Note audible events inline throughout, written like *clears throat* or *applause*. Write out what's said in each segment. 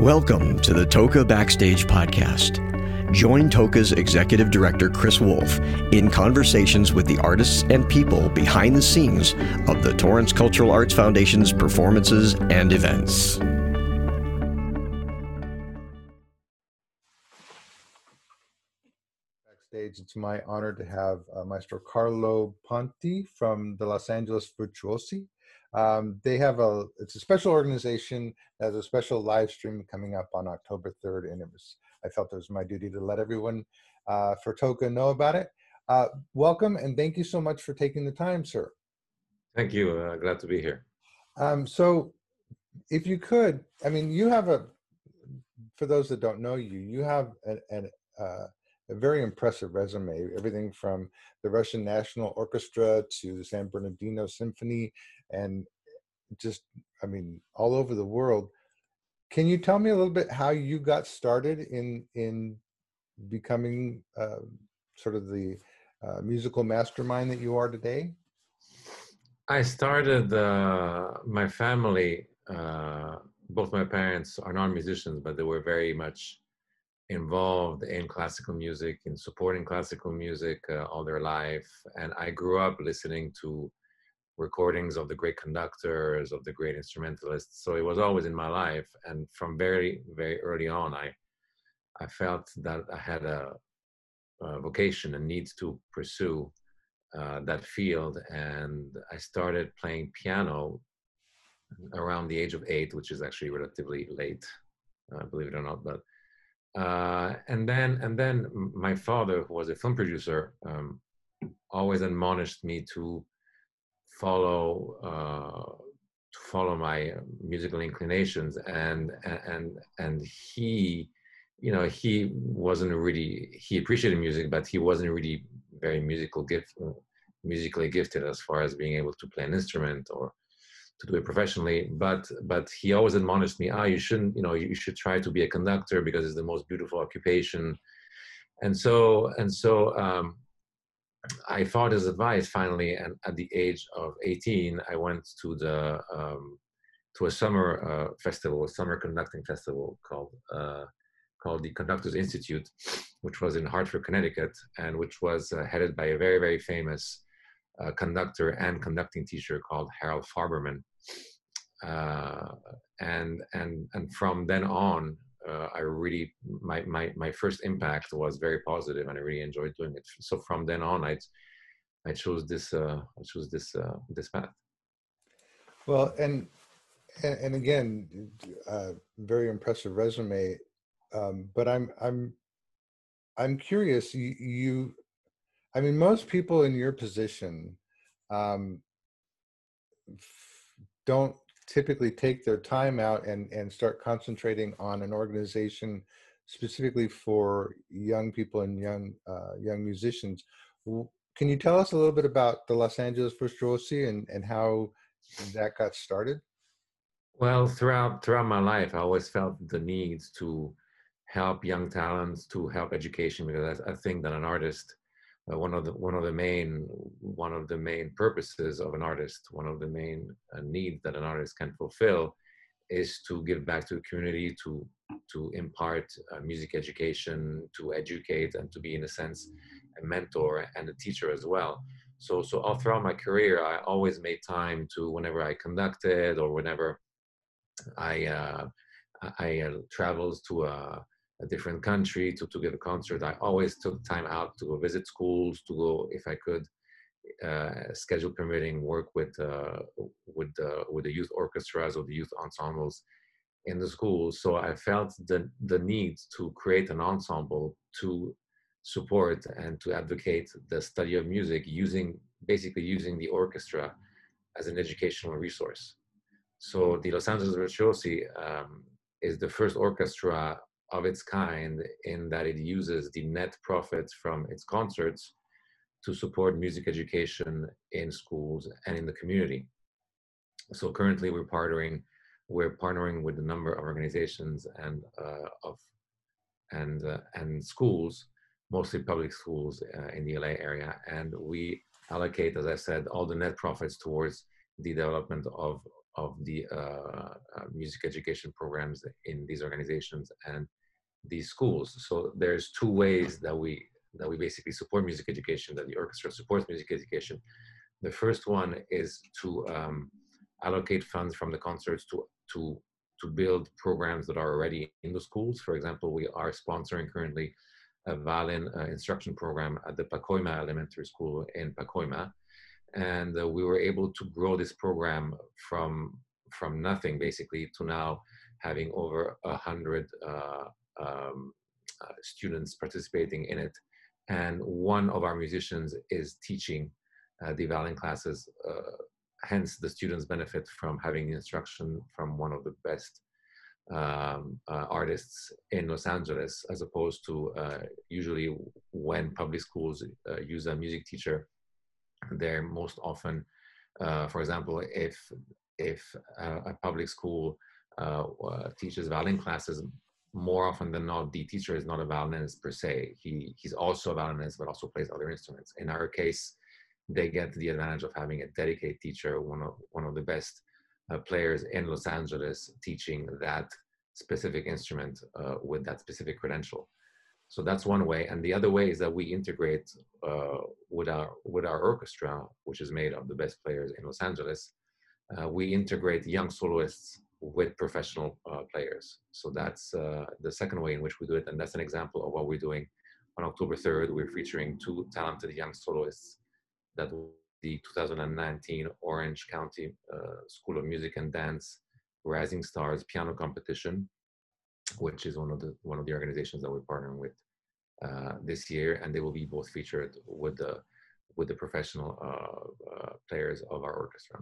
Welcome to the Toca Backstage Podcast. Join Toca's Executive Director Chris Wolf in conversations with the artists and people behind the scenes of the Torrance Cultural Arts Foundation's performances and events. Backstage, it's my honor to have uh, Maestro Carlo Ponti from the Los Angeles Virtuosi. Um, they have a it's a special organization that has a special live stream coming up on October 3rd, and it was I felt it was my duty to let everyone uh, for Toca know about it. Uh, welcome and thank you so much for taking the time, sir. Thank you. Uh, glad to be here. Um, so, if you could, I mean, you have a for those that don't know you, you have an, an uh, a very impressive resume. Everything from the Russian National Orchestra to the San Bernardino Symphony, and just, I mean, all over the world. Can you tell me a little bit how you got started in in becoming uh, sort of the uh, musical mastermind that you are today? I started uh, my family. Uh, both my parents are non-musicians, but they were very much involved in classical music, in supporting classical music uh, all their life. And I grew up listening to recordings of the great conductors, of the great instrumentalists. So it was always in my life. And from very, very early on, I, I felt that I had a, a vocation, and need to pursue uh, that field. And I started playing piano around the age of eight, which is actually relatively late, uh, believe it or not. But uh, and then and then my father, who was a film producer, um, always admonished me to follow uh, to follow my musical inclinations, and and and he, you know, he wasn't really he appreciated music, but he wasn't really very musical gift musically gifted as far as being able to play an instrument or to do it professionally. But but he always admonished me ah you shouldn't you know you should try to be a conductor because it's the most beautiful occupation. And so and so um, i followed his advice finally and at the age of 18 i went to the um, to a summer uh, festival a summer conducting festival called uh, called the conductors institute which was in hartford connecticut and which was uh, headed by a very very famous uh, conductor and conducting teacher called Harold Farberman. Uh, and and and from then on, uh, I really my my my first impact was very positive, and I really enjoyed doing it. So from then on, I I chose this uh, I chose this uh, this path. Well, and and, again, uh, very impressive resume. Um, but I'm I'm I'm curious. You, you I mean, most people in your position um, don't typically take their time out and, and start concentrating on an organization specifically for young people and young uh, young musicians. Can you tell us a little bit about the Los Angeles Virtuosi and, and how that got started? Well, throughout throughout my life, I always felt the need to help young talents, to help education, because I, I think that an artist uh, one of the one of the main one of the main purposes of an artist, one of the main uh, needs that an artist can fulfill, is to give back to the community, to to impart uh, music education, to educate, and to be in a sense a mentor and a teacher as well. So so all throughout my career, I always made time to whenever I conducted or whenever I uh, I uh, traveled to a a different country to, to give a concert, I always took time out to go visit schools, to go, if I could, uh, schedule permitting, work with uh, with the with the youth orchestras or the youth ensembles in the schools. So I felt the the need to create an ensemble to support and to advocate the study of music using basically using the orchestra as an educational resource. So the Los Angeles Virtuosi um, is the first orchestra of its kind in that it uses the net profits from its concerts to support music education in schools and in the community. So currently we're partnering, we're partnering with a number of organizations and uh, of and uh, and schools, mostly public schools uh, in the LA area, and we allocate, as I said, all the net profits towards the development of of the uh, uh, music education programs in these organizations and these schools. So there's two ways that we that we basically support music education, that the orchestra supports music education. The first one is to um, allocate funds from the concerts to to to build programs that are already in the schools. For example, we are sponsoring currently a violin uh, instruction program at the Pacoima Elementary School in Pacoima, and uh, we were able to grow this program from from nothing basically to now having over a hundred uh, um, uh, students participating in it. And one of our musicians is teaching uh, the violin classes. Uh, hence, the students benefit from having instruction from one of the best um, uh, artists in Los Angeles, as opposed to usually when public schools use a music teacher, they're most often, uh, for example, if if a public school uh, teaches violin classes, more often than not, the teacher is not a violinist per se. He he's also a violinist, but also plays other instruments. In our case, they get the advantage of having a dedicated teacher, one of one of the best uh, players in Los Angeles teaching that specific instrument uh, with that specific credential. So that's one way, and the other way is that we integrate uh, with our with our orchestra, which is made of the best players in Los Angeles. Uh, we integrate young soloists with professional uh, players. So that's uh, the second way in which we do it, and that's an example of what we're doing. On October 3rd, we're featuring two talented young soloists that the 2019 Orange County uh, School of Music and Dance Rising Stars Piano Competition, which is one of the one of the organizations that we're partnering with uh, this year, and they will be both featured with the with the professional uh, uh, players of our orchestra.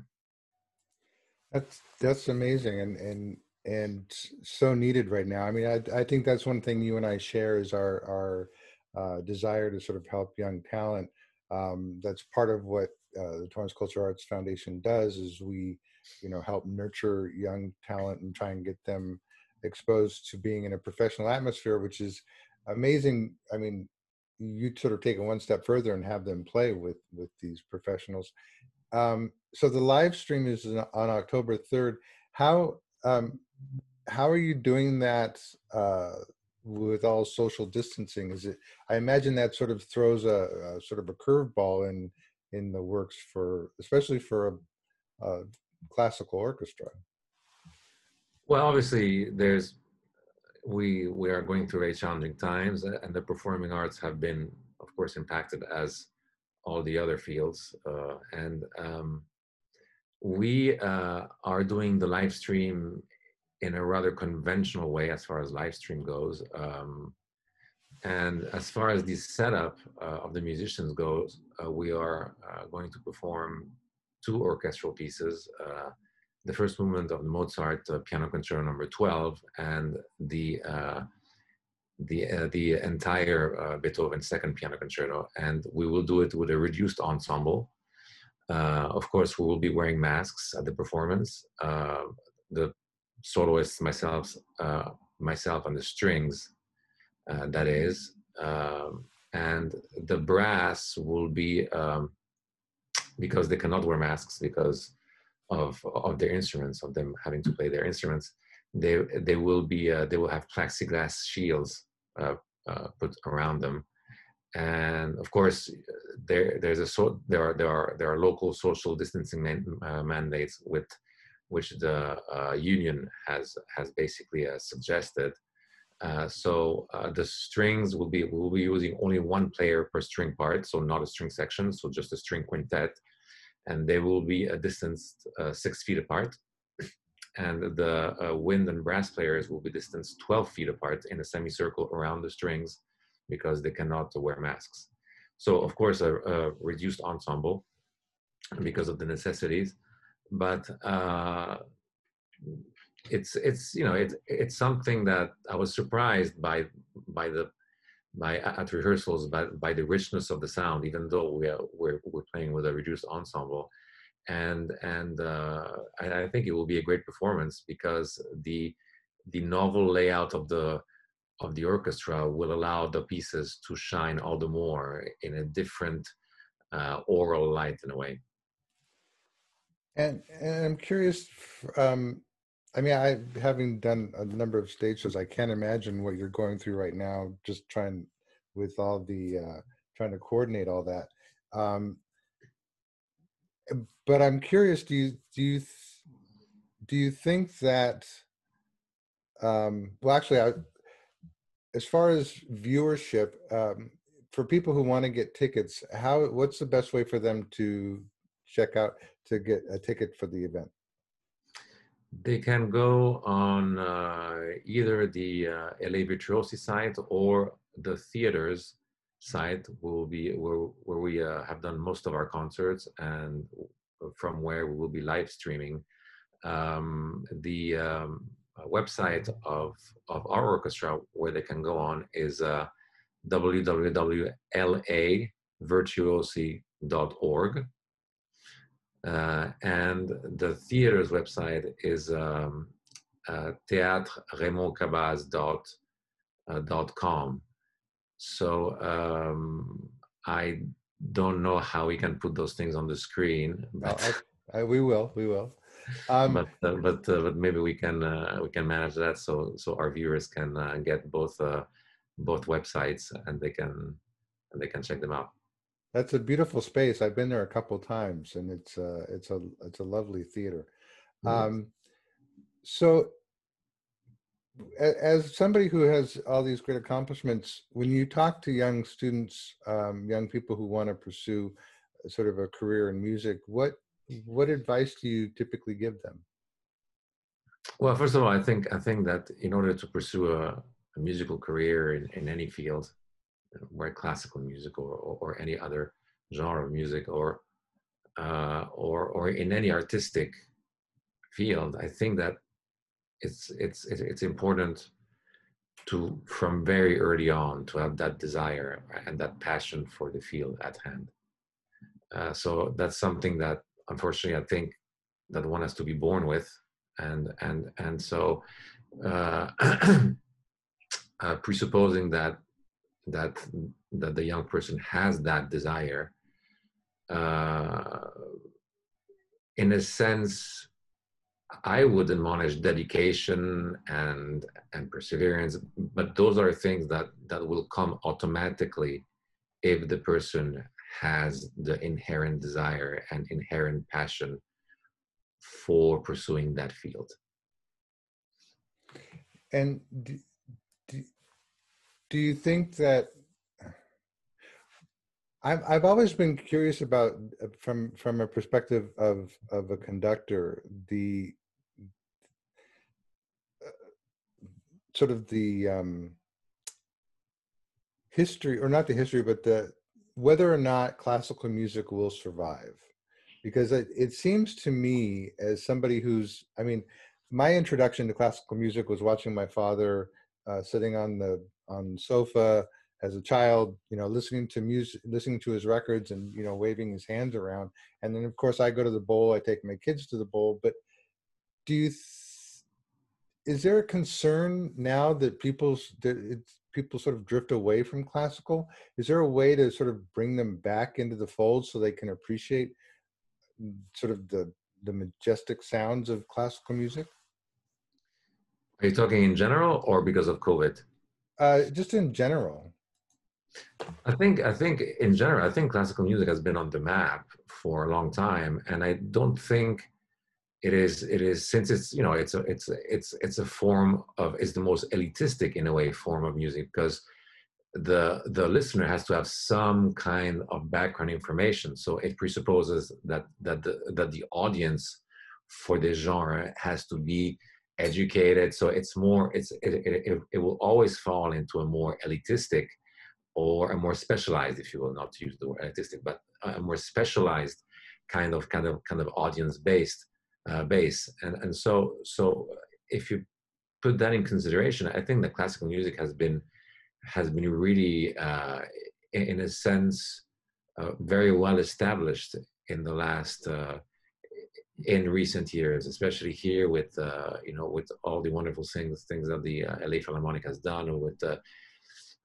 That's that's amazing and and and so needed right now. I mean, I I think that's one thing you and I share is our our uh, desire to sort of help young talent. Um, that's part of what uh, the Torrance Cultural Arts Foundation does is we, you know, help nurture young talent and try and get them exposed to being in a professional atmosphere, which is amazing. I mean, you sort of take it one step further and have them play with with these professionals. Um, so the live stream is on October 3rd. How um, how are you doing that uh, with all social distancing? Is it? I imagine that sort of throws a, a sort of a curveball in in the works for, especially for a, a classical orchestra. Well, obviously, there's we we are going through very challenging times, and the performing arts have been, of course, impacted as all the other fields. Uh, and um, we uh, are doing the live stream in a rather conventional way as far as live stream goes. Um, and as far as the setup uh, of the musicians goes, uh, we are uh, going to perform two orchestral pieces. Uh, the first movement of the Mozart Piano Concerto number 12 and the the uh, the entire uh, Beethoven Second Piano Concerto, and we will do it with a reduced ensemble. Uh, of course, we will be wearing masks at the performance. Uh, the soloists, myself, uh, myself, and the strings, uh, that is, um, and the brass will be um, because they cannot wear masks because of of their instruments, of them having to play their instruments. They they will be they will have plexiglass shields uh, uh, put around them. And of course, there there's a so there are there are there are local social distancing man, uh, mandates with which the union has has basically suggested. Uh, so uh, the strings will be we'll be using only one player per string part, so not a string section, so just a string quintet, and they will be a distance uh, six feet apart and the uh, wind and brass players will be distanced 12 feet apart in a semicircle around the strings because they cannot wear masks. So of course a, a reduced ensemble because of the necessities, but uh, it's it's you know it's it's something that I was surprised by by the by at rehearsals by by the richness of the sound even though we are we're, we're playing with a reduced ensemble and and uh, I, I, think it will be a great performance because the the novel layout of the of the orchestra will allow the pieces to shine all the more in a different uh, aural light in a way. And, and I'm curious. Um, I mean, I having done a number of stage shows, I can't imagine what you're going through right now. Just trying with all the uh, trying to coordinate all that. Um, but I'm curious. Do you do you do you think that? Um, well, actually, I, as far as viewership, um, for people who want to get tickets, how what's the best way for them to check out to get a ticket for the event? They can go on uh, either the uh, LA Virtuosi site or the theaters site will be where, where we uh, have done most of our concerts and from where we will be live streaming. Um, the um, website of, of our orchestra where they can go on is uh, www.lavirtuosi.org. Uh, and the theater's website is um, uh, theatreRaymondKabbaz.com. Uh, so um, I don't know how we can put those things on the screen. But, I, I, we will, we will. Um, but uh, but uh, but maybe we can uh, we can manage that so so our viewers can uh, get both uh, both websites and they can and they can check them out. That's a beautiful space. I've been there a couple times, and it's uh, it's a it's a lovely theater. Um, so, as somebody who has all these great accomplishments, when you talk to young students, um, young people who want to pursue sort of a career in music, what what advice do you typically give them? Well, first of all, I think I think that in order to pursue a, a musical career in, in any field, where classical music or, or, or, any other genre of music or uh, or or in any artistic field, I think that it's it's it's important to from very early on to have that desire and that passion for the field at hand. Uh, so that's something that unfortunately I think that one has to be born with, and and and so uh, *clears throat* uh, presupposing that that that the young person has that desire uh, in a sense i would admonish dedication and and perseverance but those are things that that will come automatically if the person has the inherent desire and inherent passion for pursuing that field. And do you think that I've I've always been curious about uh, from from a perspective of of a conductor the uh, sort of the um, history or not the history but the whether or not classical music will survive. Because it, it seems to me as somebody who's I mean my introduction to classical music was watching my father uh, sitting on the on the sofa as a child, you know, listening to music, listening to his records, and you know, waving his hands around. And then, of course, I go to the bowl. I take my kids to the bowl. But do you? Th- is there a concern now that people that people sort of drift away from classical? Is there a way to sort of bring them back into the fold so they can appreciate mm, sort of the the majestic sounds of classical music? Are you talking in general or because of COVID? Uh, just in general. I think I think in general, I think classical music has been on the map for a long time, and I don't think it is it is since it's you know it's a it's it's it's a form of it's the most elitistic in a way form of music because the the listener has to have some kind of background information so it presupposes that that the that the audience for this genre has to be educated. So it's more it's it, it, it will always fall into a more elitistic or a more specialized if you will not use the word elitistic but a more specialized kind of kind of kind of audience based uh, base. And and so so if you put that in consideration i think that classical music has been has been really uh, in, in, a sense uh, very well established in the last uh, in recent years, especially here with uh, you know with all the wonderful things things that the uh, LA Philharmonic has done, or with uh,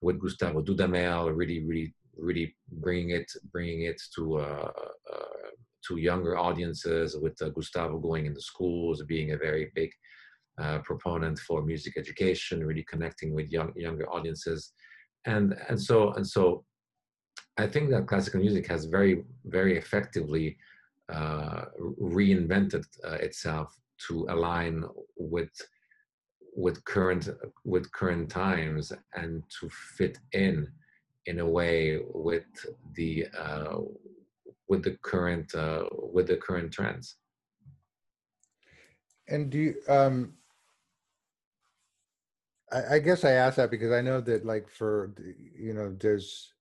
with Gustavo Dudamel, really really really bringing it bringing it to uh, uh, to younger audiences, with uh, Gustavo going into schools, being a very big uh, proponent for music education, really connecting with young younger audiences, and and so and so. I think that classical music has very very effectively uh, reinvented uh, itself to align with with current with current times and to fit in in a way with the uh, with the current uh, with the current trends. And do you, um, I, I guess I ask that because I know that like for you know there's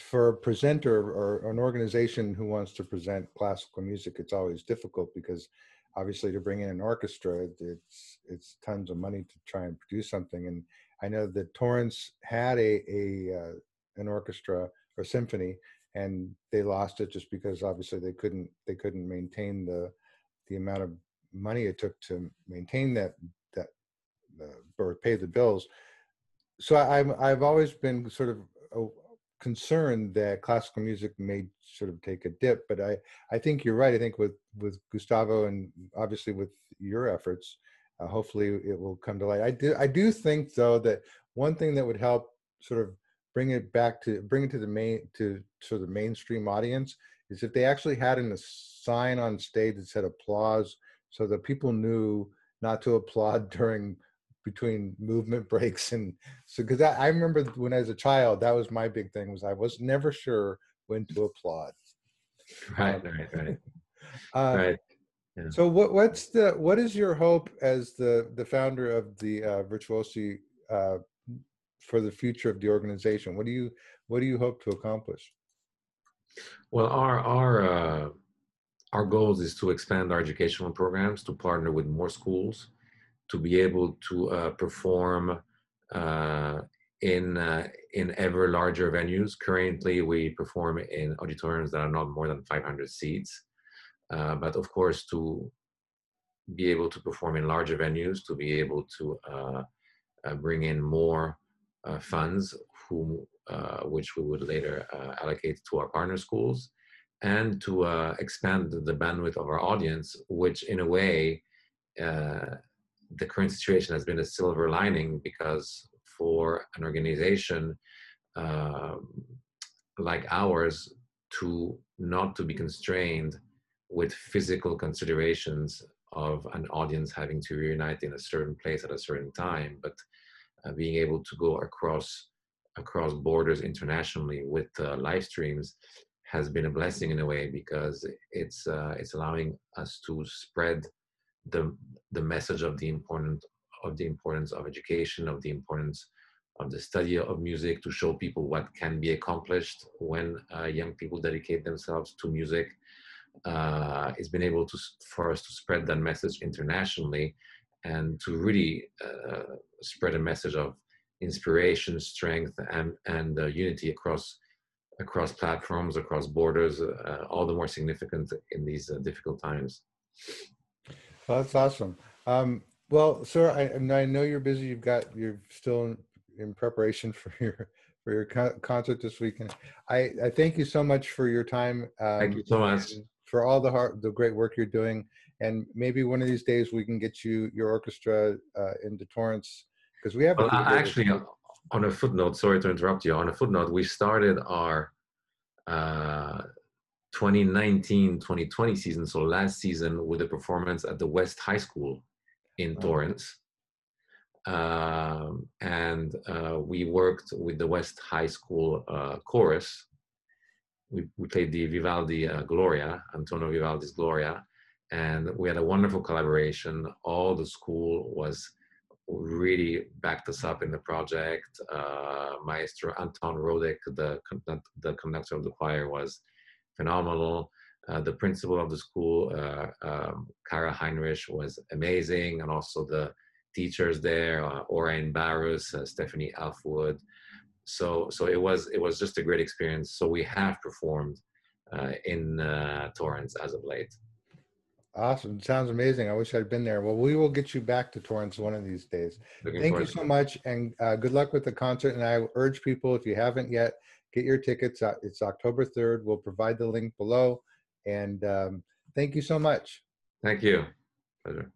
for a presenter or an organization who wants to present classical music, it's always difficult because obviously to bring in an orchestra, it's it's tons of money to try and produce something. And I know that Torrance had a a uh, an orchestra or symphony, and they lost it just because obviously they couldn't they couldn't maintain the the amount of money it took to maintain that that uh, or pay the bills. So I'm I've always been sort of concerned that classical music may sort of take a dip but i i think you're right. I think with with gustavo and obviously with your efforts uh, hopefully it will come to light. I do i do think though that one thing that would help sort of bring it back to bring it to the main to to the mainstream audience is if they actually had a sign on stage that said applause so that people knew not to *laughs* applaud during between movement *laughs* breaks and so because I, I remember when I was a child that was my big thing was I was never sure when to applaud. Right, um, right, right. *laughs* Uh, right. Yeah. So what what's the what is your hope as the the founder of the uh, Virtuosi uh, for the future of the organization? What do you what do you hope to accomplish? Well, our our uh, our goals is to expand our educational programs to partner with more schools to be able to uh, perform uh, in uh, in ever larger venues. Currently, we perform in auditoriums that are not more than 500 seats. Uh, but of course, to be able to perform in larger venues, to be able to uh, uh, bring in more funds, whom, which we would later allocate to our partner schools, and to expand the bandwidth of our audience, which in a way the current situation has been a silver lining because for an organization uh, like ours to not to be constrained with physical considerations of an audience having to reunite in a certain place at a certain time, but uh, being able to go across across borders internationally with uh, live streams has been a blessing in a way because it's uh, it's allowing us to spread the the message of the important of the importance of education, of the importance of the study of music to show people what can be accomplished when uh, young people dedicate themselves to music. Uh, it's been able to for us to spread that message internationally and to really uh, spread a message of inspiration, strength, and and uh, unity across across platforms, across borders. Uh, all the more significant in these uh, difficult times. That's awesome. Um, well, sir, I, I know you're busy. You've got you're still in, in preparation *laughs* for your for your co- concert this weekend. I, I thank you so much for your time. Um, thank you so much for all the hard, the great work you're doing. And maybe one of these days we can get you your orchestra uh, into Torrance because we have. Well, actually, on a footnote, sorry to interrupt you. On a footnote, we started our uh, 2019-2020 season, so last season, with a performance at the West High School in Torrance. Um, and uh, we worked with the West High School uh, chorus. We, we played the Vivaldi uh, Gloria, Antonio Vivaldi's Gloria, and we had a wonderful collaboration. All the school was really backed us up in the project. Uh, Maestro Anton Rodek, the, the conductor of the choir, was phenomenal. Uh, the principal of the school, uh, um, Kara Heinrich, was amazing, and also the teachers there, uh, Orain Barus, uh, Stephanie Alfwood. So, so it was it was just a great experience. So we have performed uh, in uh, Torrance as of late. Awesome. Sounds amazing. I wish I'd been there. Well, we will get you back to Torrance one of these days. Looking Thank you so much and uh, good luck with the concert. And I urge people, if you haven't yet, Get your tickets. Uh, it's October 3rd. We'll provide the link below. And um, thank you so much. Thank you. Pleasure.